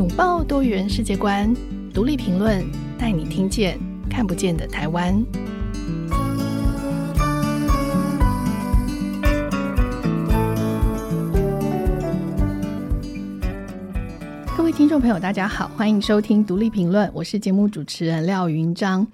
拥抱多元世界观，独立评论，带你听见看不见的台湾。各位听众朋友，大家好，欢迎收听独立评论，我是节目主持人廖云章。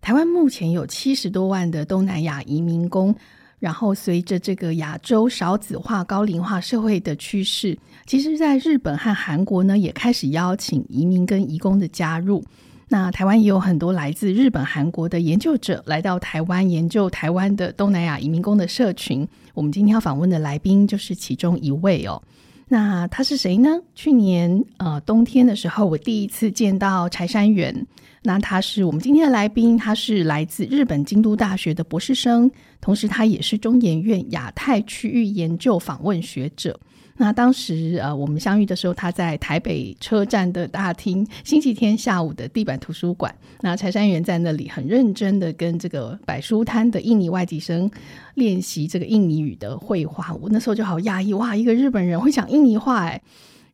台湾目前有七十多万的东南亚移民工。然后，随着这个亚洲少子化、高龄化社会的趋势，其实，在日本和韩国呢，也开始邀请移民跟移工的加入。那台湾也有很多来自日本、韩国的研究者来到台湾研究台湾的东南亚移民工的社群。我们今天要访问的来宾就是其中一位哦。那他是谁呢？去年呃冬天的时候，我第一次见到柴山元。那他是我们今天的来宾，他是来自日本京都大学的博士生，同时他也是中研院亚太区域研究访问学者。那当时呃我们相遇的时候，他在台北车站的大厅，星期天下午的地板图书馆。那柴山元在那里很认真的跟这个摆书摊的印尼外籍生练习这个印尼语的绘画。我那时候就好讶异，哇，一个日本人会讲印尼话哎。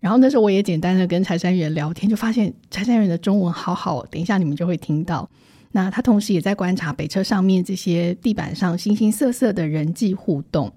然后那时候我也简单的跟柴山元聊天，就发现柴山元的中文好好，等一下你们就会听到。那他同时也在观察北车上面这些地板上形形色色的人际互动。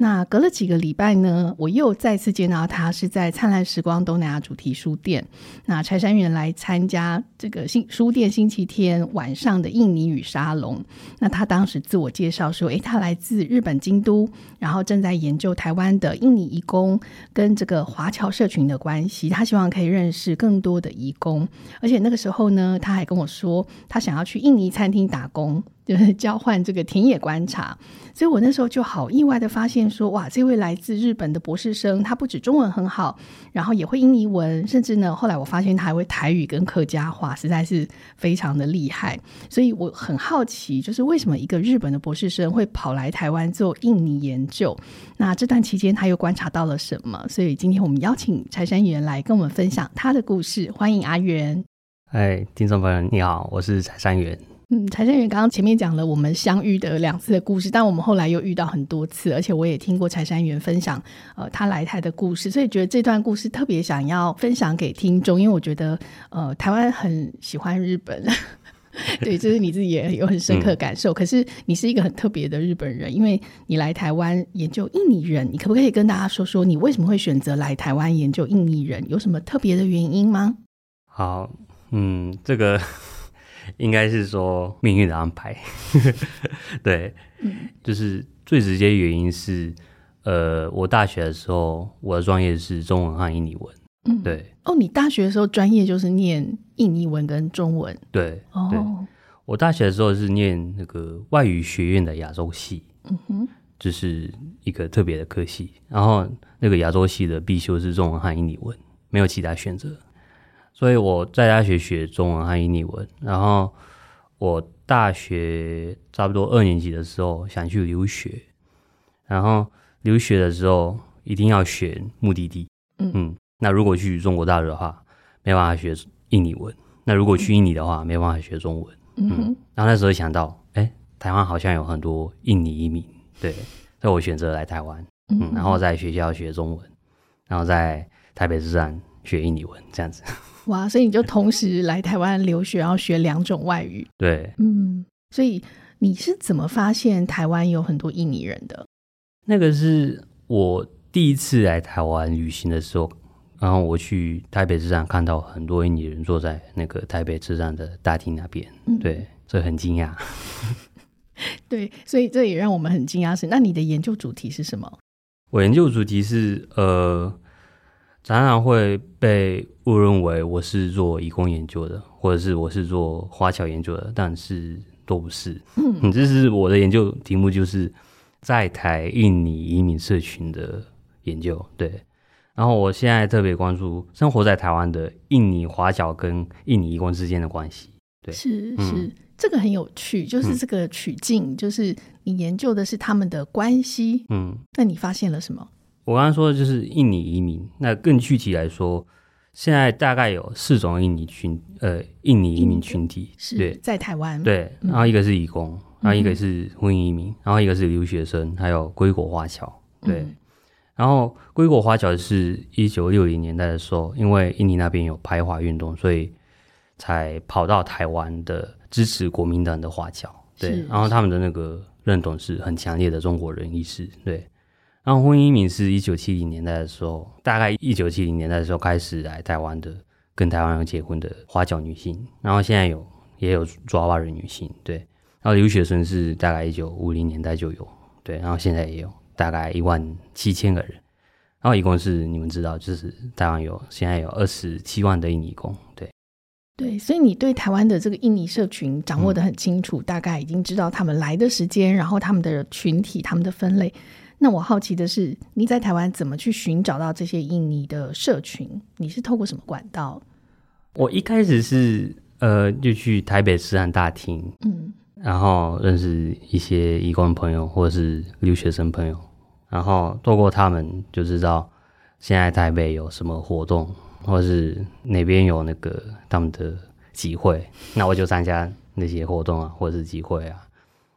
那隔了几个礼拜呢，我又再次见到他，是在灿烂时光东南亚主题书店。那柴山元来参加这个新书店星期天晚上的印尼语沙龙。那他当时自我介绍说：“诶，他来自日本京都，然后正在研究台湾的印尼移工跟这个华侨社群的关系。他希望可以认识更多的移工，而且那个时候呢，他还跟我说，他想要去印尼餐厅打工。”就是交换这个田野观察，所以我那时候就好意外的发现说，哇，这位来自日本的博士生，他不止中文很好，然后也会印尼文，甚至呢，后来我发现他还会台语跟客家话，实在是非常的厉害。所以我很好奇，就是为什么一个日本的博士生会跑来台湾做印尼研究？那这段期间他又观察到了什么？所以今天我们邀请柴山元来跟我们分享他的故事。欢迎阿元。哎，听众朋友你好，我是柴山元。嗯，柴山元刚刚前面讲了我们相遇的两次的故事，但我们后来又遇到很多次，而且我也听过柴山元分享呃他来台的故事，所以觉得这段故事特别想要分享给听众，因为我觉得呃台湾很喜欢日本，对，这是你自己也有很深刻感受。嗯、可是你是一个很特别的日本人，因为你来台湾研究印尼人，你可不可以跟大家说说你为什么会选择来台湾研究印尼人？有什么特别的原因吗？好，嗯，这个。应该是说命运的安排，对，嗯，就是最直接原因是，呃，我大学的时候我的专业是中文和印尼文，嗯，对。哦，你大学的时候专业就是念印尼文跟中文，对，哦，对，我大学的时候是念那个外语学院的亚洲系，嗯哼，就是一个特别的科系，然后那个亚洲系的必修是中文和印尼文，没有其他选择。所以我在大学学中文和印尼文，然后我大学差不多二年级的时候想去留学，然后留学的时候一定要选目的地，嗯，嗯，那如果去中国大陆的话，没办法学印尼文；那如果去印尼的话，没办法学中文，嗯，嗯，然后那时候想到，哎，台湾好像有很多印尼移民，对，所以我选择来台湾，嗯，然后在学校学中文，然后在台北车站学印尼文，这样子。哇，所以你就同时来台湾留学，然后学两种外语。对，嗯，所以你是怎么发现台湾有很多印尼人的？那个是我第一次来台湾旅行的时候，然后我去台北车站看到很多印尼人坐在那个台北车站的大厅那边，嗯、对，所以很惊讶。对，所以这也让我们很惊讶是，那你的研究主题是什么？我研究主题是呃。常常会被误认为我是做移工研究的，或者是我是做华侨研究的，但是都不是。嗯，这是我的研究题目，就是在台印尼移民社群的研究。对，然后我现在特别关注生活在台湾的印尼华侨跟印尼移工之间的关系。对，是是，嗯，这个很有趣，就是这个取径，就是你研究的是他们的关系。嗯，那你发现了什么？我刚刚说的就是印尼移民，那更具体来说，现在大概有四种印尼群，呃，印尼移民群体，对，是在台湾，对，然后一个是移工，嗯、然后一个是婚姻移民，然后一个是留学生，还有归国华侨，对，嗯、然后归国华侨是一九六零年代的时候，因为印尼那边有排华运动，所以才跑到台湾的支持国民党的华侨。对，然后他们的那个认同是很强烈的中国人意识。对，然后婚姻名是一九七零年代的时候，大概一九七零年代的时候开始来台湾的，跟台湾人结婚的华侨女性。然后现在有也有爪哇人女性。对，然后留学生是大概一九五零年代就有。对，然后现在也有大概一万七千个人。然后一共是你们知道，就是台湾有现在有二十七万的印尼工。对。对，所以你对台湾的这个印尼社群掌握得很清楚，大概已经知道他们来的时间，然后他们的群体、他们的分类。那我好奇的是，你在台湾怎么去寻找到这些印尼的社群？你是透过什么管道？我一开始是呃，就去台北师范大厅，嗯，然后认识一些移工朋友或者是留学生朋友，然后透过他们就知道现在台北有什么活动。或是哪边有那个他们的集会，那我就参加那些活动啊，或者是集会啊，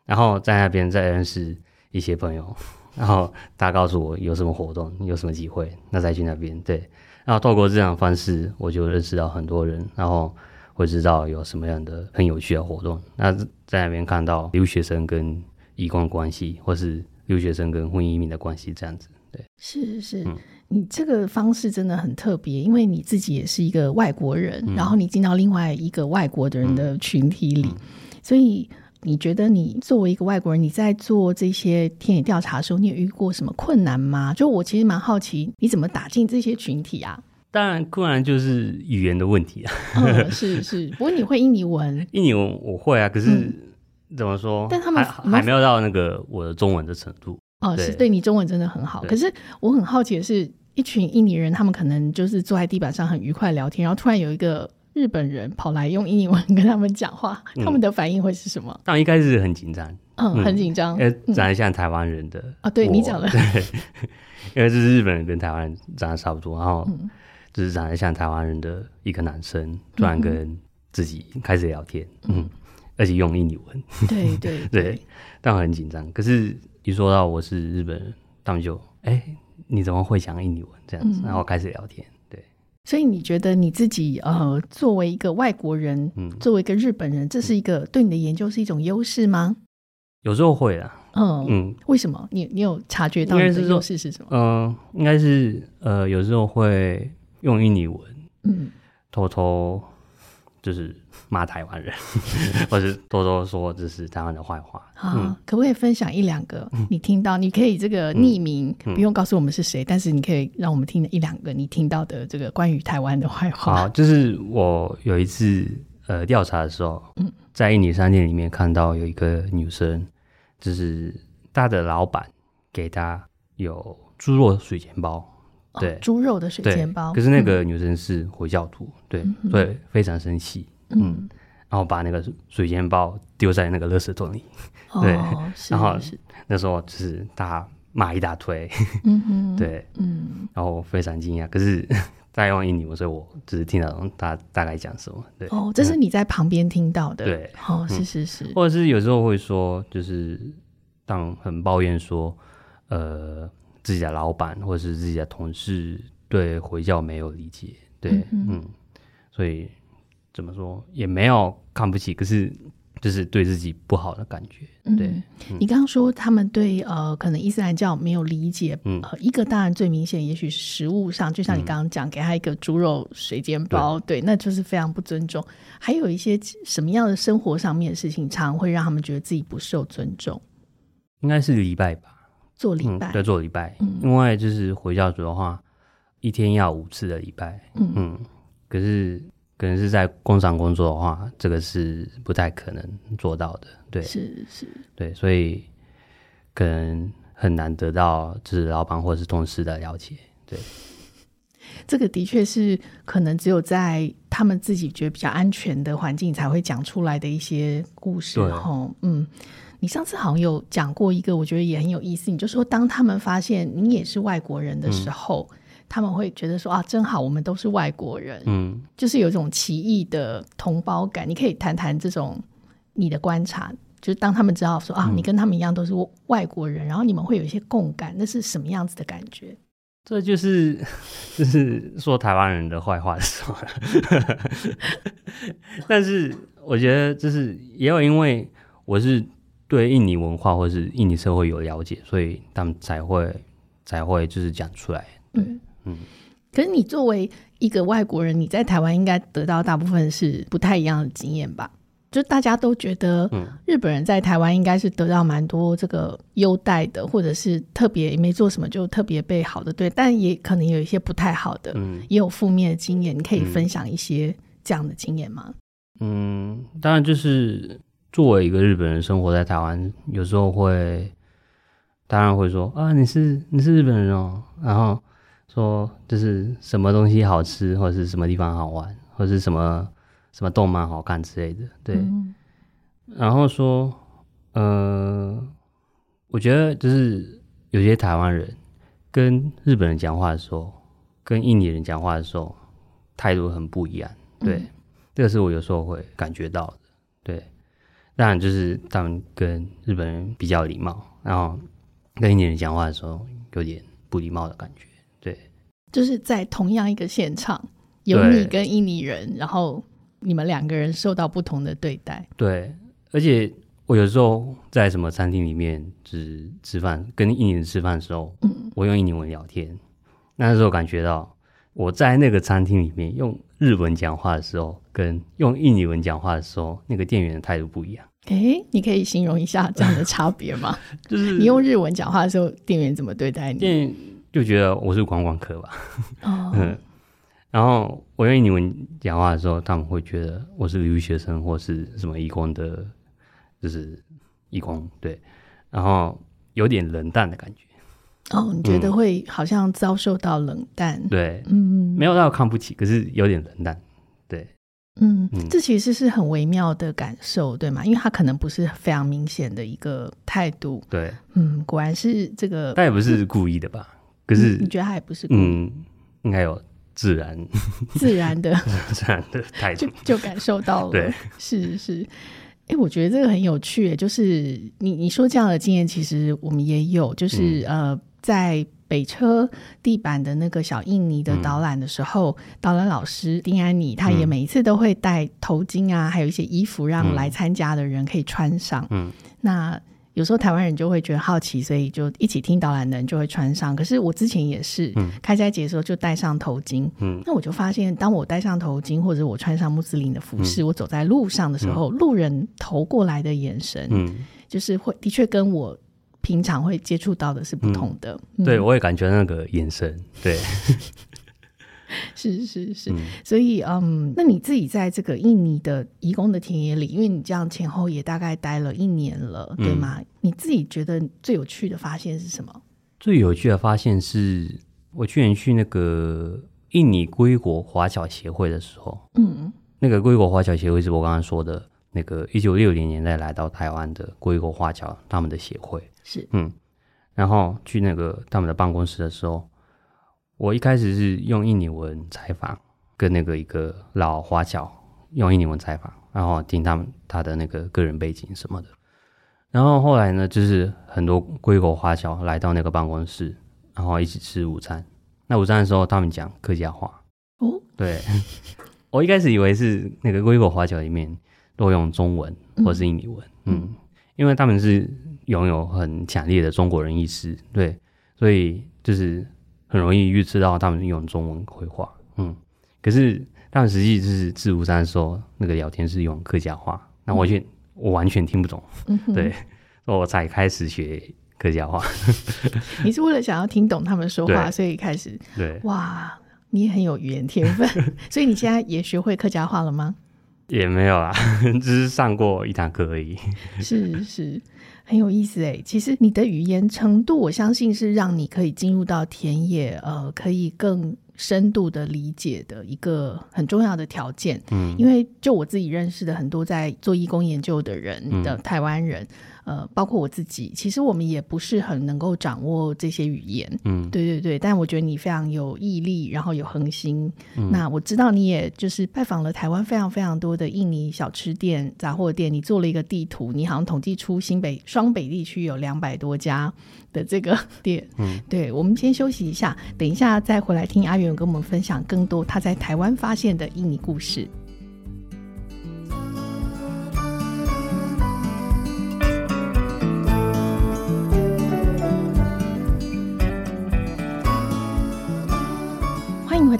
然后在那边再认识一些朋友，然后他告诉我有什么活动，有什么机会，那再去那边。对，然后透过这样的方式，我就认识到很多人，然后会知道有什么样的很有趣的活动。那在那边看到留学生跟移工关系，或是留学生跟婚姻移民的关系，这样子。对，是是。嗯你这个方式真的很特别，因为你自己也是一个外国人，嗯、然后你进到另外一个外国的人的群体里，嗯、所以你觉得你作为一个外国人，你在做这些田野调查的时候，你有遇过什么困难吗？就我其实蛮好奇，你怎么打进这些群体啊？当然，困难就是语言的问题啊。嗯，是是，不过你会印尼文？印尼文我会啊，可是、嗯、怎么说？但他们还还没有到那个我的中文的程度。哦，是对你中文真的很好，可是我很好奇的是。一群印尼人，他们可能就是坐在地板上很愉快聊天，然后突然有一个日本人跑来用印尼文跟他们讲话，嗯、他们的反应会是什么？当然一开始很紧张，嗯，很紧张，因为长得像台湾人的、嗯、啊，对你讲的，对，因为这是日本人跟台湾人长得差不多，然后就是长得像台湾人的一个男生，突然跟自己开始聊天，嗯，嗯，而且用印尼文，对对 对，对，但很紧张。可是一说到我是日本人，他们就哎。欸你怎么会讲印尼文？这样子？然后开始聊天，对。所以你觉得你自己呃，作为一个外国人，嗯，作为一个日本人，这是一个对你的研究是一种优势吗？有时候会啊。嗯嗯。为什么？你你有察觉到你的优势是什么？嗯、呃，应该是呃，有时候会用印尼文，嗯，偷偷。就是骂台湾人，或是多多说这是台湾的坏话。好，嗯、可不可以分享一两个你听到？你可以这个匿名，嗯、不用告诉我们是谁，嗯、但是你可以让我们听一两个你听到的这个关于台湾的坏话。好，就是我有一次呃调查的时候，嗯、在印尼商店里面看到有一个女生，就是她的老板给她有猪肉水煎包。对，猪、哦、肉的水煎包。可是那个女生是回教徒，嗯、对，所以非常生气，嗯，嗯，然后把那个水煎包丢在那个垃圾桶里，哦、对，然后那时候就是他骂一大堆，嗯哼，对，嗯，然后非常惊讶，可是 在用印尼文，所以我只是听到他大概讲什么，对，哦，这是你在旁边听到的，对，哦，是是是，或者是有时候会说，就是当很抱怨说，呃。自己的老板或者是自己的同事对回教没有理解，对，嗯，嗯，所以怎么说也没有看不起，可是就是对自己不好的感觉。对，你刚刚说他们对呃可能伊斯兰教没有理解，嗯、呃，一个当然最明显，也许食物上，就像你刚刚讲，给他一个猪肉水煎包，嗯、对，那就是非常不尊重。还有一些什么样的生活上面的事情，常会让他们觉得自己不受尊重？应该是礼拜吧。做礼拜，对、嗯，做礼拜，嗯、因为就是回教徒的话，一天要五次的礼拜，嗯，嗯，可是可能是在工厂工作的话，这个是不太可能做到的，对，是是，对，所以可能很难得到就是老板或者是同事的了解，对，这个的确是可能只有在他们自己觉得比较安全的环境才会讲出来的一些故事，然后，嗯。你上次好像有讲过一个，我觉得也很有意思。你就说，当他们发现你也是外国人的时候，嗯、他们会觉得说啊，真好，我们都是外国人，嗯，就是有一种奇异的同胞感。你可以谈谈这种你的观察，就是当他们知道说啊，你跟他们一样都是外国人，嗯、然后你们会有一些共感，那是什么样子的感觉？这就是就是说台湾人的坏话的时候了。但是我觉得就是也有因为我是对印尼文化或是印尼社会有了解，所以他们才会才会就是讲出来。对，嗯。嗯，可是你作为一个外国人，你在台湾应该得到大部分是不太一样的经验吧？就大家都觉得，日本人在台湾应该是得到蛮多这个优待的，或者是特别也没做什么就特别被好的对，但也可能有一些不太好的，嗯，也有负面的经验。你可以分享一些这样的经验吗？嗯，当然就是作为一个日本人生活在台湾，有时候会，当然会说啊，你是你是日本人哦，然后说就是什么东西好吃，或者是什么地方好玩，或者是什么。什么动漫好看之类的，对。嗯、然后说，呃，我觉得就是有些台湾人跟日本人讲话的时候，跟印尼人讲话的时候，态度很不一样。对，嗯、这个是我有时候会感觉到的。对，当然就是他们跟日本人比较礼貌，然后跟印尼人讲话的时候有点不礼貌的感觉。对，就是在同样一个现场，有你跟印尼人，然后。你们两个人受到不同的对待，对，而且我有时候在什么餐厅里面就是吃饭，跟印尼人吃饭的时候，嗯，我用印尼文聊天，那时候感觉到我在那个餐厅里面用日文讲话的时候，跟用印尼文讲话的时候，那个店员的态度不一样。诶，你可以形容一下这样的差别吗？就是你用日文讲话的时候，店员怎么对待你？店员就觉得我是观光客吧。哦。嗯然后我用印尼文讲话的时候，他们会觉得我是留学生或是什么义工的，就是义工对，然后有点冷淡的感觉。哦，你觉得会好像遭受到冷淡？嗯、对，嗯，没有到看不起，可是有点冷淡。对，嗯，嗯，这其实是很微妙的感受，对吗？因为他可能不是非常明显的一个态度。对，嗯，果然是这个，他也不是故意的吧？可是、嗯、你觉得他也不是故意？嗯，应该有。自然，自然的，自然的态度，就就感受到了。对，是是。哎、欸，我觉得这个很有趣。就是你你说这样的经验，其实我们也有。就是、嗯、呃，在北车地板的那个小印尼的导览的时候，嗯、导览老师丁安妮，他也每一次都会戴头巾啊，还有一些衣服让来参加的人可以穿上。嗯，那。有时候台湾人就会觉得好奇，所以就一起听导览的人就会穿上。可是我之前也是，嗯、开斋节的时候就戴上头巾。嗯，那我就发现，当我戴上头巾或者我穿上穆斯林的服饰，嗯、我走在路上的时候，嗯、路人投过来的眼神，嗯，就是会的确跟我平常会接触到的是不同的。嗯、对，我也感觉那个眼神，对。是是是，嗯、所以嗯，那你自己在这个印尼的移工的田野里，因为你这样前后也大概待了一年了，对吗？嗯、你自己觉得最有趣的发现是什么？最有趣的发现是我去年去那个印尼归国华侨协会的时候，嗯，那个归国华侨协会是我刚刚说的那个一九六零年代来到台湾的归国华侨他们的协会，是嗯，然后去那个他们的办公室的时候。我一开始是用印尼文采访，跟那个一个老华侨用印尼文采访，然后听他们他的那个个人背景什么的。然后后来呢，就是很多归国华侨来到那个办公室，然后一起吃午餐。那午餐的时候，他们讲客家话。哦，对，我一开始以为是那个归国华侨里面都用中文或是印尼文，嗯，嗯，因为他们是拥有很强烈的中国人意识，对，所以就是。很容易预知到他们用中文回话，嗯，可是他们实际就是吃午餐的时候，那个聊天是用客家话，那我完我完全听不懂，嗯、对，所以我才开始学客家话。你是为了想要听懂他们说话，所以开始？对，哇，你很有语言天分，所以你现在也学会客家话了吗？也没有啦，只是上过一堂课而已。是是。很有意思诶，其实你的语言程度，我相信是让你可以进入到田野，呃，可以更深度的理解的一个很重要的条件。嗯，因为就我自己认识的很多在做义工研究的人的台湾人。嗯呃，包括我自己，其实我们也不是很能够掌握这些语言，嗯，对对对。但我觉得你非常有毅力，然后有恒心。嗯、那我知道你也就是拜访了台湾非常非常多的印尼小吃店、杂货店，你做了一个地图，你好像统计出新北双北地区有两百多家的这个店。嗯，对，我们先休息一下，等一下再回来听阿远跟我们分享更多他在台湾发现的印尼故事。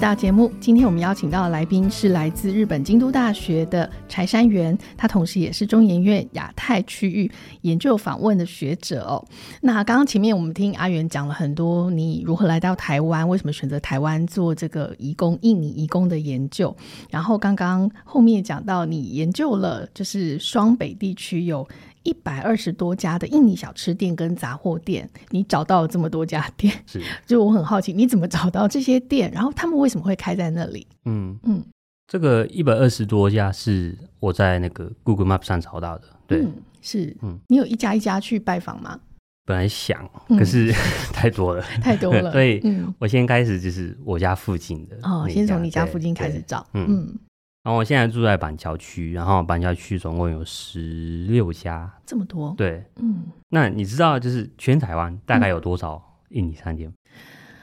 大节目，今天我们邀请到的来宾是来自日本京都大学的柴山元，他同时也是中研院亚太区域研究访问的学者哦。那刚刚前面我们听阿元讲了很多，你如何来到台湾，为什么选择台湾做这个移工、印尼移工的研究，然后刚刚后面讲到你研究了，就是双北地区有。一百二十多家的印尼小吃店跟杂货店，你找到了这么多家店，是，就我很好奇，你怎么找到这些店？然后他们为什么会开在那里？嗯。嗯，这个一百二十多家是我在那个 Google Map 上找到的，对，嗯、是，嗯，你有一家一家去拜访吗？本来想，可是、嗯、太多了，太多了，所以我先开始就是我家附近的，哦，先从你家附近开始找，嗯。嗯然后我现在住在板桥区，然后板桥区总共有十六家，这么多？对，嗯。那你知道就是全台湾大概有多少印尼餐厅？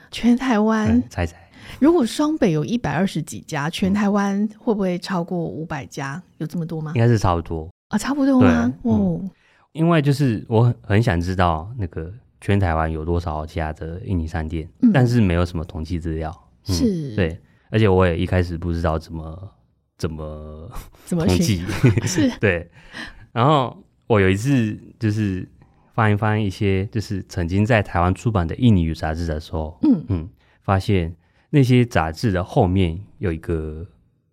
全台湾、嗯？猜猜。如果双北有一百二十几家，全台湾会不会超过五百家？有这么多吗？应该是差不多啊，差不多吗？哦、嗯，因为就是我很很想知道那个全台湾有多少家的印尼餐厅，嗯、但是没有什么统计资料。嗯、是，对，而且我也一开始不知道怎么。怎么怎么统计？是对。然后我有一次就是翻一翻一些就是曾经在台湾出版的印尼语杂志的时候，嗯嗯，发现那些杂志的后面有一个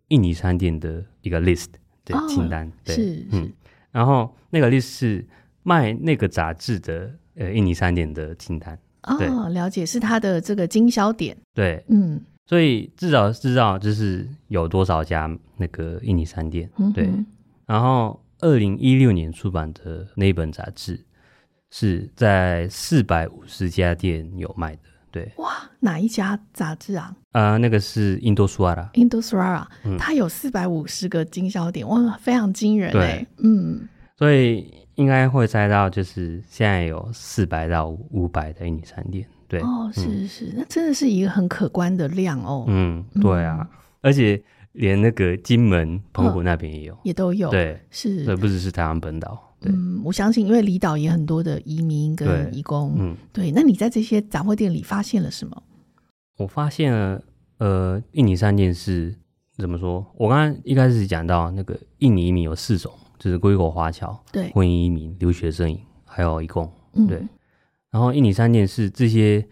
印尼商店的一个 list 的清单，哦、对，是嗯。然后那个 list 是卖那个杂志的呃印尼商店的清单。哦，了解，是它的这个经销点。对，嗯。所以至少知道就是有多少家那个印尼商店，嗯、对。然后二零一六年出版的那一本杂志是在四百五十家店有卖的，对。哇，哪一家杂志啊？呃，那个是印度苏阿拉。印度苏阿拉，它有四百五十个经销点，哇，非常惊人哎。嗯。所以应该会猜到，就是现在有四百到五百的印尼商店。对哦，是是，那真的是一个很可观的量哦。嗯，对啊，而且连那个金门、澎湖那边也有，也都有。对，是，对，不只是台湾本岛。嗯，我相信，因为离岛也很多的移民跟移工。嗯，对。那你在这些杂货店里发现了什么？我发现了，呃，印尼三件事怎么说？我刚刚一开始讲到那个印尼移民有四种，就是归国华侨、对，婚姻移民、留学生，还有移工。对。然后印尼三店是这些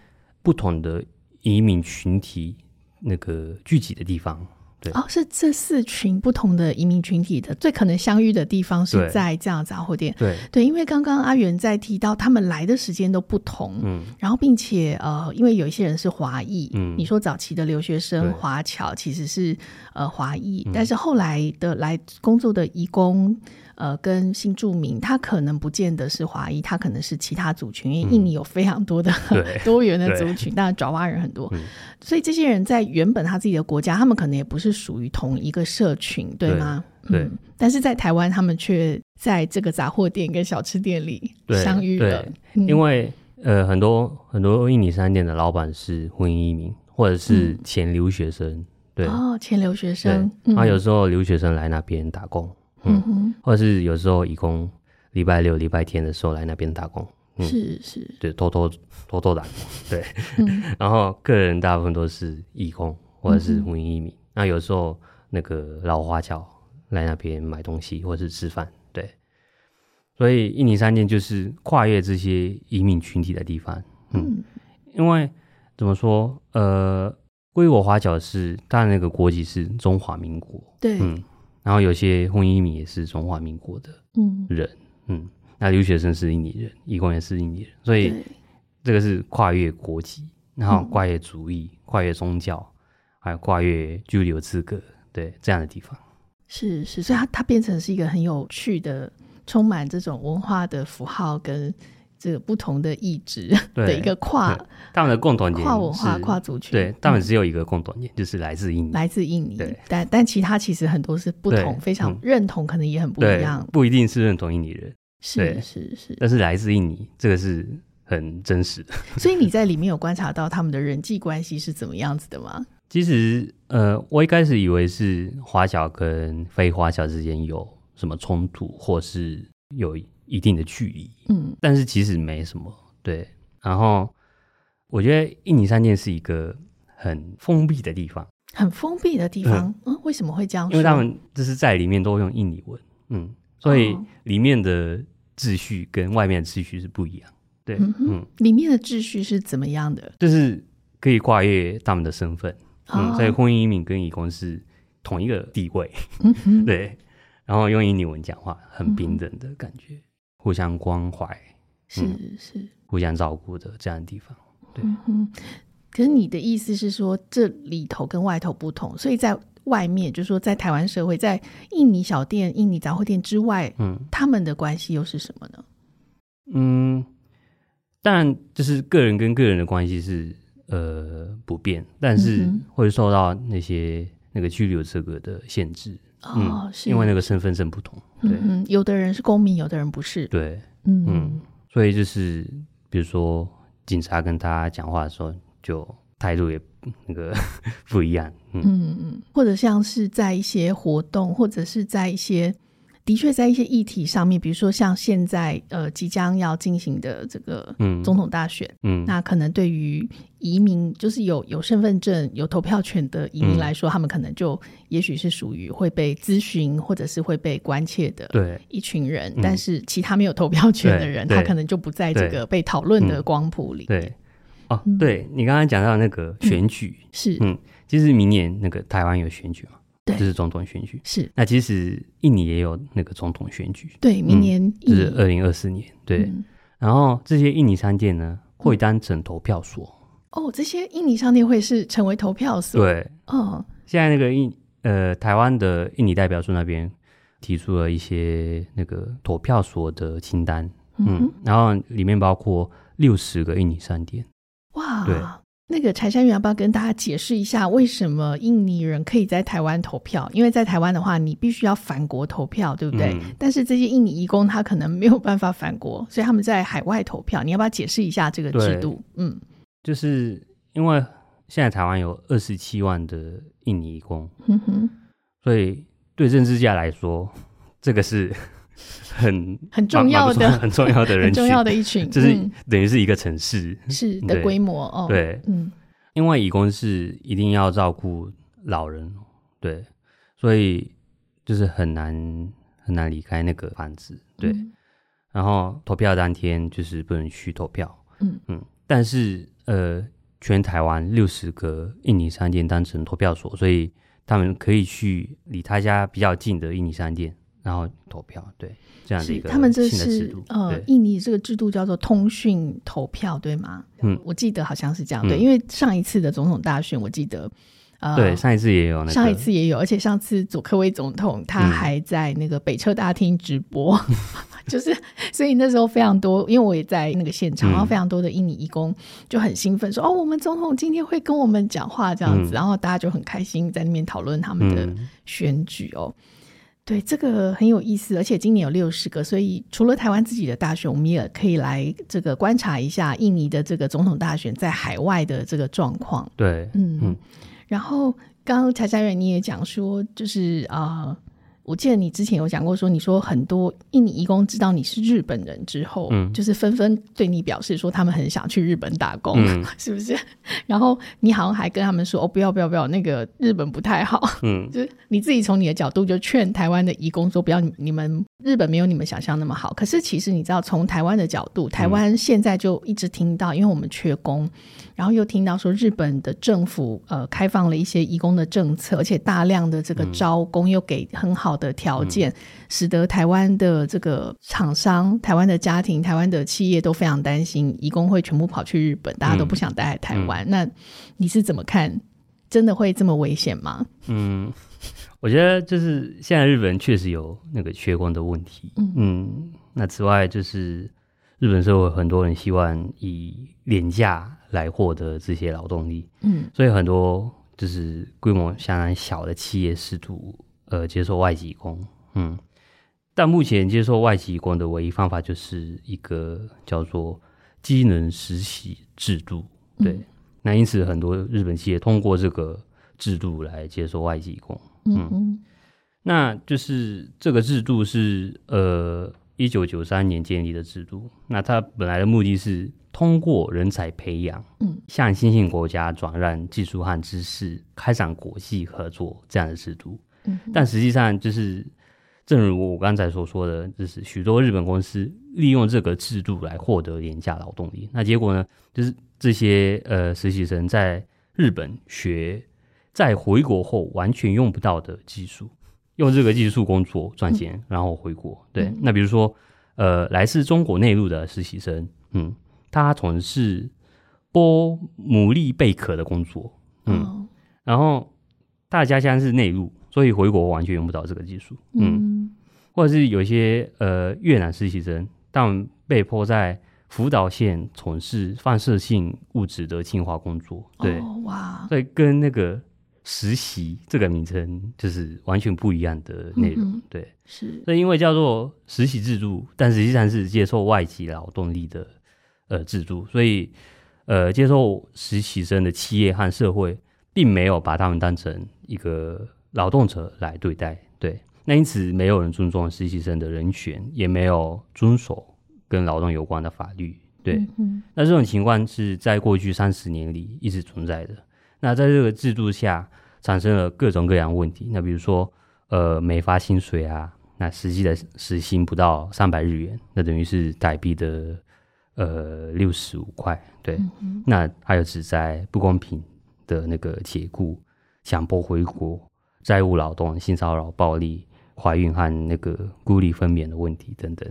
不同的移民群体那个聚集的地方，对。哦，是这四群不同的移民群体的最可能相遇的地方是在这样的杂货店，对。对，因为刚刚阿元在提到他们来的时间都不同，嗯，然后并且呃，因为有一些人是华裔，嗯，你说早期的留学生华侨其实是呃华裔，嗯，但是后来的来工作的移工。呃，跟新住民，他可能不见得是华裔，他可能是其他族群，因为印尼有非常多的、嗯、多元的族群，当然爪哇人很多，嗯、所以这些人在原本他自己的国家，他们可能也不是属于同一个社群，对吗？对。嗯、但是在台湾，他们却在这个杂货店跟小吃店里相遇了。嗯、因为呃，很多很多印尼商店的老板是婚姻移民，或者是前留学生，嗯、对。哦，前留学生，嗯，啊有时候留学生来那边打工。嗯。哼，或者是有时候义工礼拜六、礼拜天的时候来那边打工，嗯、是是，对，偷偷偷偷打工，对。嗯、然后个人大部分都是义工或者是婚姻移民，嗯、那有时候那个老华侨来那边买东西或者是吃饭，对。所以印尼三店就是跨越这些移民群体的地方，嗯，嗯。因为怎么说，呃，归我华侨是他那个国籍是中华民国，对，嗯。然后有些婚姻移民也是中华民国的人，嗯，嗯，那留学生是印尼人，移工也是印尼人，所以这个是跨越国籍，然后跨越族裔，嗯、跨越宗教，还有跨越居留资格，对这样的地方。是是，所以它它变成是一个很有趣的、充满这种文化的符号跟这个不同的意志的一个跨他们的共同点，跨文化、跨族群。对，他们只有一个共同点，嗯、就是来自印尼，来自印尼。对，但但其他其实很多是不同，非常认同，可能也很不一样。不一定是认同印尼人，是是是，但是来自印尼，这个是很真实的。所以你在里面有观察到他们的人际关系是怎么样子的吗？其实，呃，我一开始以为是华侨跟非华侨之间有什么冲突，或是有一定的距离，嗯，但是其实没什么，对。然后，我觉得印尼三件是一个很封闭的地方，很封闭的地方，嗯，嗯，为什么会这样？因为他们就是在里面都用印尼文，嗯，所以里面的秩序跟外面的秩序是不一样，对，嗯，嗯，里面的秩序是怎么样的？就是可以跨越他们的身份。嗯，所以婚姻移民跟移工是同一个地位，嗯、对，然后用印尼文讲话，很平等的感觉，嗯、互相关怀，是是，互相照顾的这样的地方。对，嗯，可是你的意思是说，这里头跟外头不同，所以在外面，就是说在台湾社会，在印尼小店、印尼杂货店之外，嗯，他们的关系又是什么呢？嗯，当然，就是个人跟个人的关系是。呃，不变，但是会受到那些那个拘留资格的限制哦，嗯、是因为那个身份证不同。对，嗯，有的人是公民，有的人不是。对，嗯嗯，所以就是比如说警察跟他讲话的时候，就态度也那个 不一样。嗯嗯，或者像是在一些活动，或者是在一些。的确，在一些议题上面，比如说像现在呃即将要进行的这个总统大选，嗯，嗯那可能对于移民，就是有有身份证、有投票权的移民来说，嗯、他们可能就也许是属于会被咨询或者是会被关切的对。一群人，对但是其他没有投票权的人，他可能就不在这个被讨论的光谱里。对，哦，对你刚刚讲到那个选举、嗯、是，嗯，其实明年那个台湾有选举嘛。对，这是总统选举。是，那其实印尼也有那个总统选举。对，明年、嗯、就是二零二四年。对，嗯、然后这些印尼商店呢，会当成投票所。哦，这些印尼商店会是成为投票所。对，哦，现在那个印呃台湾的印尼代表处那边提出了一些那个投票所的清单。嗯，嗯，然后里面包括六十个印尼商店。哇，对。那个柴山元要不要跟大家解释一下，为什么印尼人可以在台湾投票？因为在台湾的话，你必须要返国投票，对不对？嗯、但是这些印尼移工他可能没有办法返国，所以他们在海外投票。你要不要解释一下这个制度？嗯，就是因为现在台湾有二十七万的印尼移工，嗯哼，所以对政治家来说，这个是。很很重要的，很重要的人群，很重要的一群，就是等于是一个城市。是的规模哦。对，嗯，因为义工是一定要照顾老人，对，所以就是很难很难离开那个房子，对。然后投票当天就是不能去投票，嗯。嗯。但是呃，全台湾六十个印尼商店当成投票所，所以他们可以去离他家比较近的印尼商店。然后投票，对，这样的一个他们这是呃，印尼这个制度叫做通讯投票，对吗？嗯，我记得好像是这样，对，因为上一次的总统大选，我记得，呃，对，上一次也有那个，上一次也有，而且上次佐科威总统他还在那个北车大厅直播，就是，所以那时候非常多，因为我也在那个现场，然后非常多的印尼义工就很兴奋，说哦，我们总统今天会跟我们讲话这样子，然后大家就很开心在那边讨论他们的选举哦。对，这个很有意思，而且今年有六十个，所以除了台湾自己的大选，我们也可以来这个观察一下印尼的这个总统大选在海外的这个状况。对，嗯嗯。然后刚刚柴佳远你也讲说，就是啊。呃我记得你之前有讲过，说你说很多印尼移工知道你是日本人之后，嗯，就是纷纷对你表示说他们很想去日本打工，嗯、是不是？然后你好像还跟他们说哦，不要不要不要，那个日本不太好，嗯，就是你自己从你的角度就劝台湾的移工说不要，你们日本没有你们想象那么好。可是其实你知道，从台湾的角度，台湾现在就一直听到，因为我们缺工。然后又听到说，日本的政府呃开放了一些移工的政策，而且大量的这个招工又给很好的条件，嗯、使得台湾的这个厂商、台湾的家庭、台湾的企业都非常担心移工会全部跑去日本，大家都不想待在台湾。嗯、那你是怎么看真的会这么危险吗？嗯，我觉得就是现在日本确实有那个缺工的问题。嗯，嗯，那此外就是日本社会很多人希望以廉价来获得这些劳动力。嗯，所以很多就是规模相当小的企业试图呃接受外籍工。嗯，但目前接受外籍工的唯一方法就是一个叫做机能实习制度。对。嗯那因此，很多日本企业通过这个制度来接受外籍工。嗯，嗯，那就是这个制度是呃一九九三年建立的制度。那它本来的目的是通过人才培养，嗯，向新兴国家转让技术和知识，开展国际合作这样的制度。嗯，但实际上就是，正如我刚才所说的，就是许多日本公司利用这个制度来获得廉价劳动力。那结果呢，就是。这些呃实习生在日本学，在回国后完全用不到的技术，用这个技术工作赚钱，嗯、然后回国。对，嗯、那比如说呃来自中国内陆的实习生，嗯，他从事剥牡蛎贝壳的工作，嗯，哦、然后他的家乡是内陆，所以回国完全用不到这个技术，嗯，嗯。或者是有一些呃越南实习生，但被迫在福岛县从事放射性物质的净化工作，对，哦、哇，所以跟那个实习这个名称就是完全不一样的内容，嗯、对，是。所以因为叫做实习制度，但实际上是接受外籍劳动力的呃制度，所以呃接受实习生的企业和社会并没有把他们当成一个劳动者来对待，对。那因此没有人尊重实习生的人权，也没有遵守。跟劳动有关的法律，对，嗯嗯，那这种情况是在过去三十年里一直存在的。那在这个制度下，产生了各种各样问题。那比如说，呃，没发薪水啊，那实际的时薪不到三百日元，那等于是台币的呃六十五块。对，嗯嗯，那还有指在不公平的那个解雇、强迫回国、债务劳动、性骚扰、暴力、怀孕和那个孤立分娩的问题等等。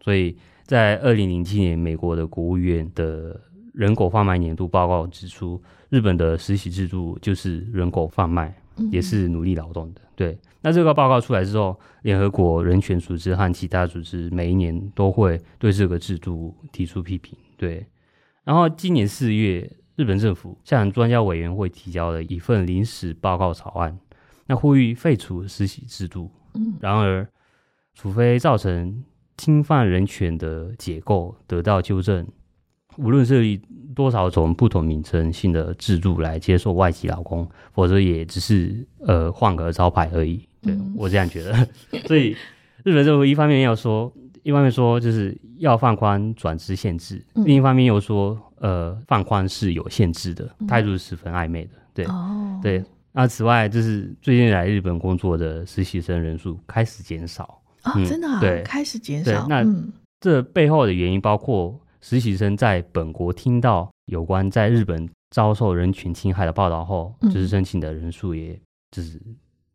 所以。在二零零七年，美国的国务院的人口贩卖年度报告指出，日本的实习制度就是人口贩卖，也是努力劳动的。对，那这个报告出来之后，联合国人权组织和其他组织每一年都会对这个制度提出批评。对，然后今年四月，日本政府向专家委员会提交了一份临时报告草案，那呼吁废除实习制度。然而，除非造成侵犯人权的结构得到纠正，无论是以多少种不同名称性的制度来接受外籍劳工，否则也只是呃换个招牌而已。对，我这样觉得。所以日本政府一方面要说，一方面说就是要放宽转职限制，另一方面又说呃放宽是有限制的，态度是十分暧昧的。对，对。那此外，就是最近来日本工作的实习生人数开始减少。啊、哦，真的对，开始减少。那这背后的原因包括实习生在本国听到有关在日本遭受人群侵害的报道后，嗯、就是申请的人数也就是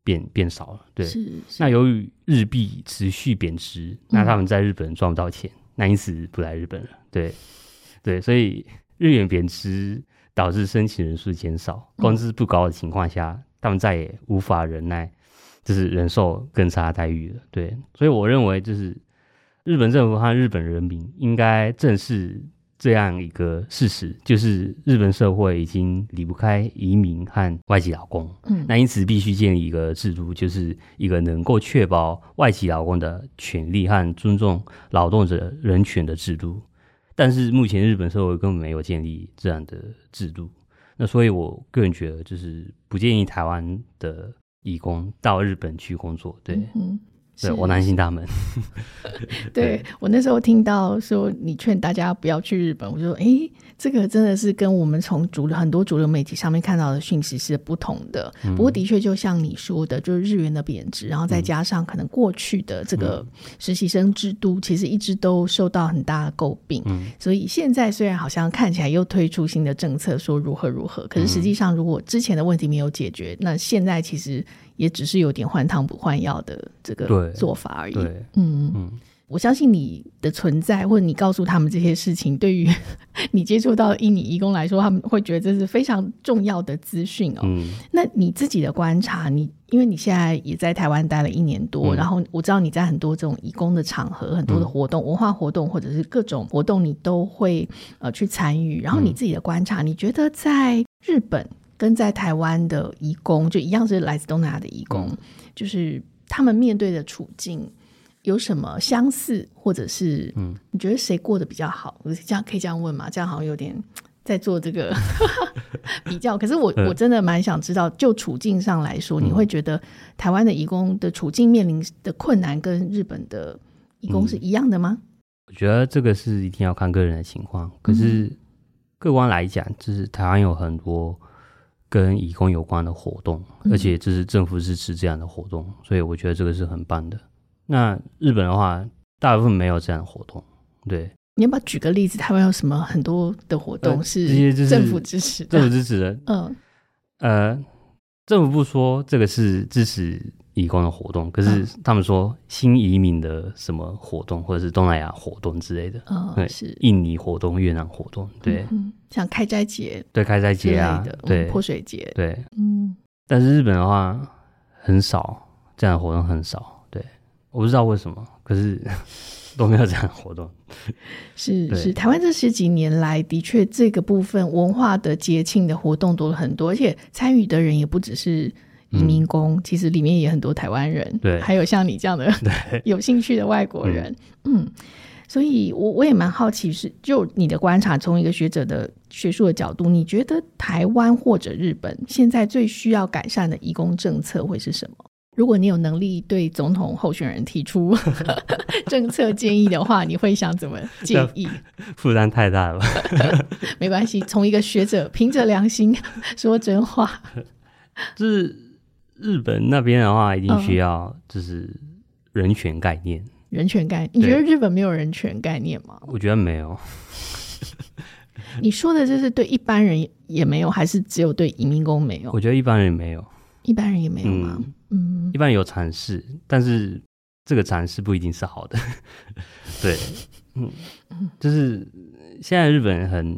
变变少了。对，是。是那由于日币持续贬值，嗯、那他们在日本赚不到钱，那因此不来日本了。对，对，所以日元贬值导致申请人数减少，工资不高的情况下，嗯、他们再也无法忍耐。就是忍受更差待遇了，对，所以我认为就是日本政府和日本人民应该正视这样一个事实，就是日本社会已经离不开移民和外籍劳工，嗯，那因此必须建立一个制度，就是一个能够确保外籍劳工的权利和尊重劳动者人权的制度。但是目前日本社会根本没有建立这样的制度，那所以我个人觉得就是不建议台湾的。义工到日本去工作，对，嗯、对我担心他们。对，对我那时候听到说你劝大家不要去日本，我就说，哎、欸，这个真的是跟我们从主流很多主流媒体上面看到的讯息是不同的。嗯、不过，的确就像你说的，就是日元的贬值，然后再加上可能过去的这个实习生制度，其实一直都受到很大的诟病。嗯、所以现在虽然好像看起来又推出新的政策，说如何如何，可是实际上如果之前的问题没有解决，那现在其实。也只是有点换汤不换药的这个做法而已。嗯嗯，我相信你的存在，或者你告诉他们这些事情，对于 你接触到印尼义工来说，他们会觉得这是非常重要的资讯哦。嗯，那你自己的观察，你因为你现在也在台湾待了一年多，嗯，然后我知道你在很多这种义工的场合、很多的活动、嗯、文化活动或者是各种活动，你都会呃去参与。然后你自己的观察，你觉得在日本跟在台湾的移工，就一样是来自东南亚的移工，嗯，就是他们面对的处境。有什么相似，或者是嗯，你觉得谁过得比较好？我这样可以这样问吗？这样好像有点在做这个 比较。可是我我真的蛮想知道，就处境上来说，你会觉得台湾的移工的处境面临的困难跟日本的移工是一样的吗？我觉得这个是一定要看个人的情况。可是客观来讲，就是台湾有很多跟义工有关的活动，而且这是政府支持这样的活动，所以我觉得这个是很棒的。那日本的话，大部分没有这样的活动。对，你要不要举个例子？台湾有什么很多的活动是政府支持的？政府支持的，嗯，呃，政府不说这个是支持移工的活动，可是他们说新移民的什么活动，或者是东南亚活动之类的，嗯，对，是。印尼活动、越南活动，对，嗯、像开斋节，对，开斋节啊，对，泼水节，对，嗯，但是日本的话很少这样的活动，很少。对。我不知道为什么，可是 都没有这样的活动。是是，台湾这十几年来的确这个部分文化的节庆的活动多了很多，而且参与的人也不只是移民工，嗯、其实里面也很多台湾人，对，还有像你这样的 有兴趣的外国人，嗯，嗯，所以我我也蛮好奇是，是就你的观察，从一个学者的学术的角度，你觉得台湾或者日本现在最需要改善的移工政策会是什么？如果你有能力对总统候选人提出 政策建议的话，你会想怎么建议？负担太大了吧？没关系，从一个学者凭着良心说真话。就是日本那边的话，一定需要就是人权概念。嗯、人权概念，你觉得日本没有人权概念吗？我觉得没有。你说的就是对一般人也没有，还是只有对移民工没有？我觉得一般人没有。一般人也没有吗？嗯嗯，一般有尝试，但是这个尝试不一定是好的。对，嗯，就是现在日本人很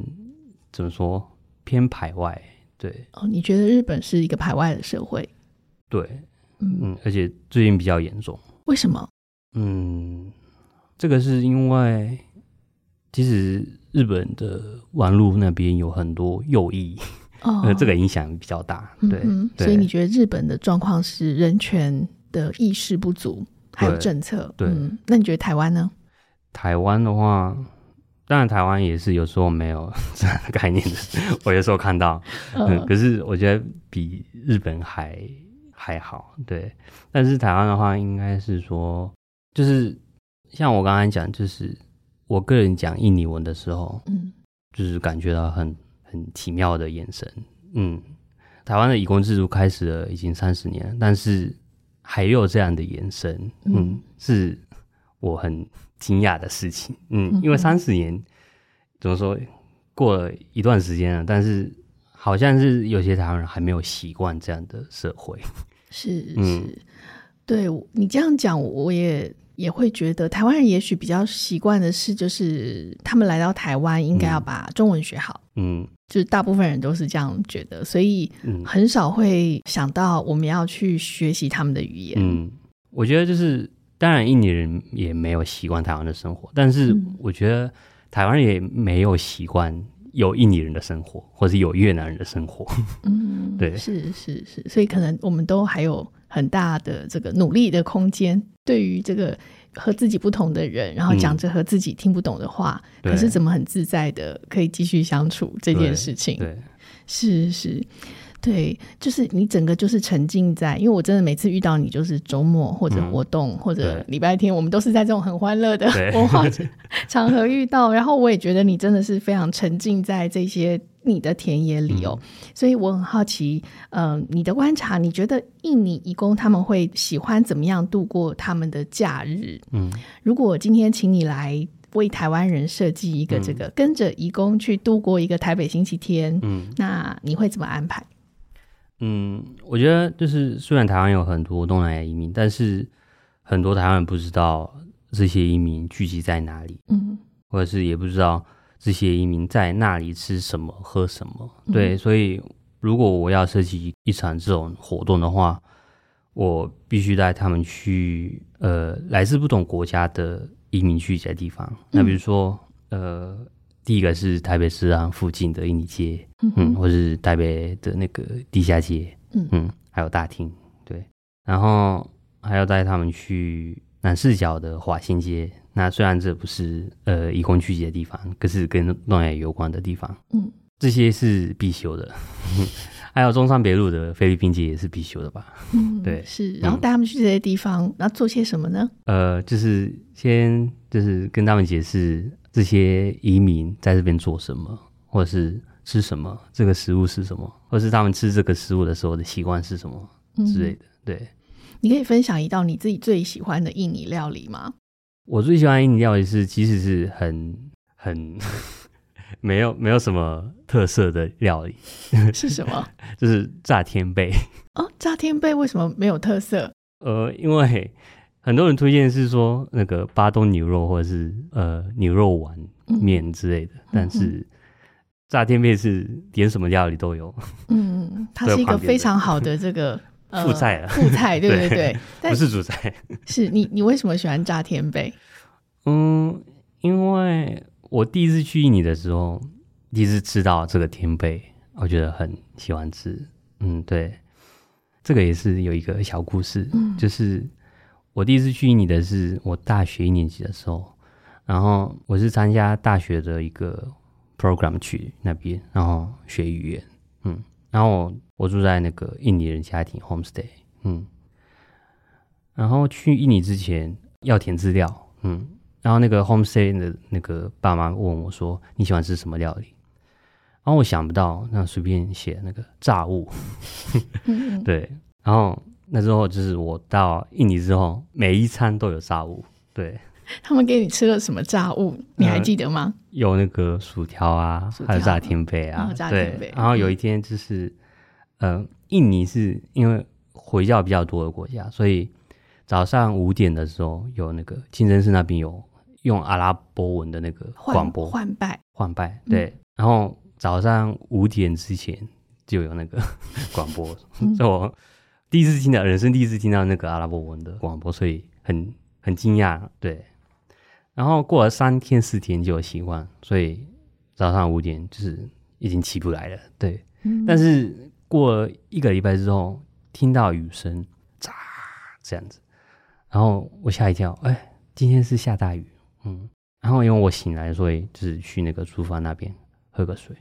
怎么说偏排外？对，哦，你觉得日本是一个排外的社会？对，嗯嗯，而且最近比较严重。为什么？嗯，这个是因为其实日本的网络那边有很多右翼。哦、呃，这个影响比较大，对，所以你觉得日本的状况是人权的意识不足，还有政策，对，嗯，那你觉得台湾呢？台湾的话，当然台湾也是有时候没有这样的概念的，我有时候看到，嗯，嗯，可是我觉得比日本还还好，对，但是台湾的话，应该是说，就是像我刚才讲，就是我个人讲印尼文的时候，嗯，就是感觉到很。很奇妙的眼神，嗯，台湾的以工制度开始了已经三十年，但是还有这样的眼神，嗯，嗯，是我很惊讶的事情，嗯，因为三十年怎么说过了一段时间了，但是好像是有些台湾人还没有习惯这样的社会，是是，嗯，对你这样讲，我也。也会觉得台湾人也许比较习惯的是，就是他们来到台湾应该要把中文学好，嗯，就是大部分人都是这样觉得，所以很少会想到我们要去学习他们的语言。嗯，我觉得就是当然印尼人也没有习惯台湾的生活，但是我觉得台湾人也没有习惯有印尼人的生活，或是有越南人的生活。嗯，对，是是是，所以可能我们都还有。很大的这个努力的空间，对于这个和自己不同的人，然后讲着和自己听不懂的话，嗯、可是怎么很自在的可以继续相处这件事情，对，对是是。对，就是你整个就是沉浸在，因为我真的每次遇到你，就是周末或者活动、嗯、或者礼拜天，我们都是在这种很欢乐的文化 场合遇到。然后我也觉得你真的是非常沉浸在这些你的田野里哦，嗯、所以我很好奇，嗯、呃，你的观察，你觉得印尼移工他们会喜欢怎么样度过他们的假日？嗯，如果今天请你来为台湾人设计一个这个、嗯、跟着移工去度过一个台北星期天，嗯，那你会怎么安排？嗯，我觉得就是虽然台湾有很多东南亚移民，但是很多台湾人不知道这些移民聚集在哪里，嗯，或者是也不知道这些移民在那里吃什么、喝什么。对，所以如果我要设计一场这种活动的话，我必须带他们去呃来自不同国家的移民聚集的地方。那比如说呃，第一个是台北市啊附近的印尼街，嗯，或是台北的那个地下街，嗯嗯，还有大厅，对，然后还要带他们去南势角的华新街。那虽然这不是呃移工聚集的地方，可是跟东南亚有关的地方，嗯，这些是必修的。还有中山北路的菲律宾街也是必修的吧？嗯，对，是。然后带他们去这些地方，那、嗯、做些什么呢？呃，就是先就是跟他们解释这些移民在这边做什么，或者是吃什么，这个食物是什么，或者是他们吃这个食物的时候的习惯是什么之类的。嗯、对，你可以分享一道你自己最喜欢的印尼料理吗？我最喜欢印尼料理是，其实是很很。没有没有什么特色的料理是什么？就是炸天贝哦，炸天贝为什么没有特色？呃，因为很多人推荐是说那个巴东牛肉或者是呃牛肉丸面之类的，嗯、但是炸天贝是点什么料理都有。嗯，它是一个非常好的这个副菜了，副菜对对对，不是主菜。是你你为什么喜欢炸天贝？嗯，因为。我第一次去印尼的时候，第一次吃到这个天贝，我觉得很喜欢吃。嗯，对，这个也是有一个小故事，嗯，就是我第一次去印尼的是我大学一年级的时候，然后我是参加大学的一个 program 去那边，然后学语言，嗯，然后我住在那个印尼人家庭 homestay，嗯，然后去印尼之前要填资料，嗯。然后那个 homestay 的那个爸妈问我说：“你喜欢吃什么料理？”然后我想不到，那随便写那个炸物。对，然后那之后就是我到印尼之后，每一餐都有炸物。对，他们给你吃了什么炸物？你还记得吗？呃、有那个薯条啊，还有炸天贝啊。炸天贝。然后有一天就是，嗯、呃，印尼是因为回教比较多的国家，所以早上五点的时候有那个清真寺那边有。用阿拉伯文的那个广播换拜换拜，对、嗯，然后早上五点之前就有那个 广播，嗯、所以我第一次听到人生第一次听到那个阿拉伯文的广播，所以很很惊讶，对。然后过了三天四天就有习惯，所以早上五点就是已经起不来了，对。嗯、但是过了一个礼拜之后，听到雨声，炸这样子，然后我吓一跳，哎，今天是下大雨。嗯，然后因为我醒来，所以就是去那个厨房那边喝个水。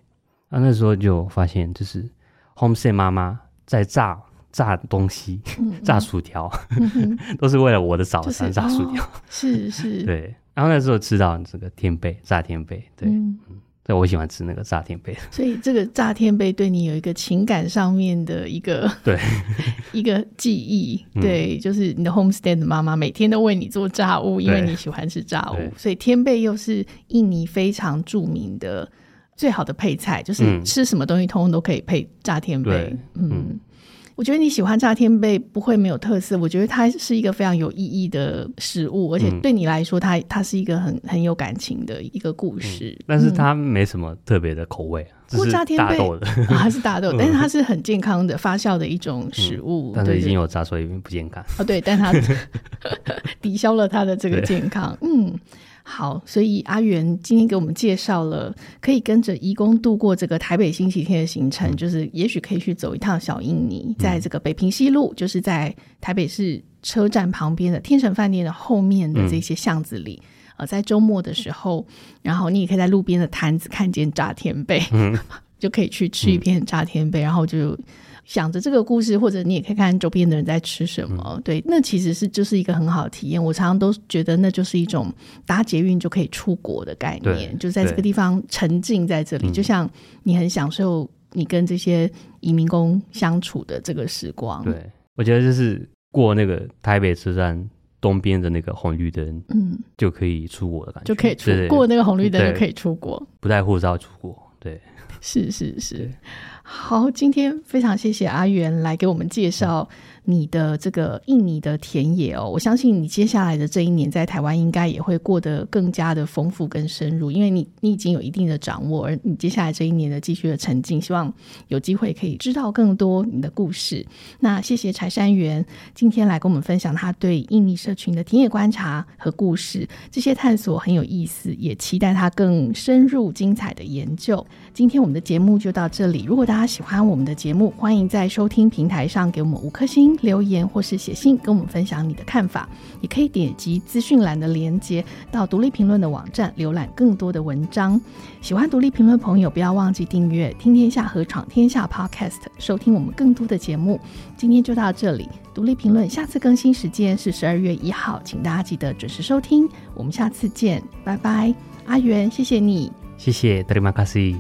然后那时候就发现，就是 homestay 妈妈在炸炸东西，炸薯条，嗯、都是为了我的早餐炸薯条。是哦、是是，对。然后那时候吃到这个天贝炸天贝，对。嗯。对，我喜欢吃那个炸天贝，所以这个炸天贝对你有一个情感上面的一个对。一个记忆，对，嗯、就是你的 homestay 的妈妈每天都为你做炸物，因为你喜欢吃炸物，所以天贝又是印尼非常著名的最好的配菜，就是吃什么东西通通都可以配炸天贝，嗯。嗯我觉得你喜欢炸天贝不会没有特色，我觉得它是一个非常有意义的食物，而且对你来说它，它它是一个很很有感情的一个故事。嗯、但是它没什么特别的口味，不过炸天贝它 是大豆，但是它是很健康的发酵的一种食物。嗯、但是已经有炸，所以不健康。哦，对，但它 抵消了它的这个健康。嗯。好，所以阿元今天给我们介绍了可以跟着义工度过这个台北星期天的行程，嗯、就是也许可以去走一趟小印尼，在这个北平西路，就是在台北市车站旁边的天成饭店的后面的这些巷子里。嗯、呃，在周末的时候，然后你也可以在路边的摊子看见炸天贝，嗯、就可以去吃一片炸天贝，然后就。想着这个故事，或者你也可以看周边的人在吃什么，嗯、对，那其实是就是一个很好的体验。我常常都觉得那就是一种搭捷运就可以出国的概念，就在这个地方沉浸在这里，就像你很享受你跟这些移民工相处的这个时光。对，我觉得就是过那个台北车站东边的那个红绿灯，嗯，就可以出国的感觉，就可以出过那个红绿灯就可以出国，不带护照出国，对，是是是。好，今天非常谢谢阿元来给我们介绍你的这个印尼的田野哦。我相信你接下来的这一年在台湾应该也会过得更加的丰富跟深入，因为你你已经有一定的掌握，而你接下来这一年的继续的沉浸，希望有机会可以知道更多你的故事。那谢谢柴山元今天来跟我们分享他对印尼社群的田野观察和故事，这些探索很有意思，也期待他更深入精彩的研究。今天我们的节目就到这里，如果大家。大家喜欢我们的节目，欢迎在收听平台上给我们五颗星留言，或是写信跟我们分享你的看法。也可以点击资讯栏的连接到独立评论的网站浏览更多的文章。喜欢独立评论朋友，不要忘记订阅“听天下和闯天下 ”Podcast，收听我们更多的节目。今天就到这里，独立评论下次更新时间是十二月一号，请大家记得准时收听。我们下次见，拜拜。阿元，谢谢你，谢谢，德里马卡西。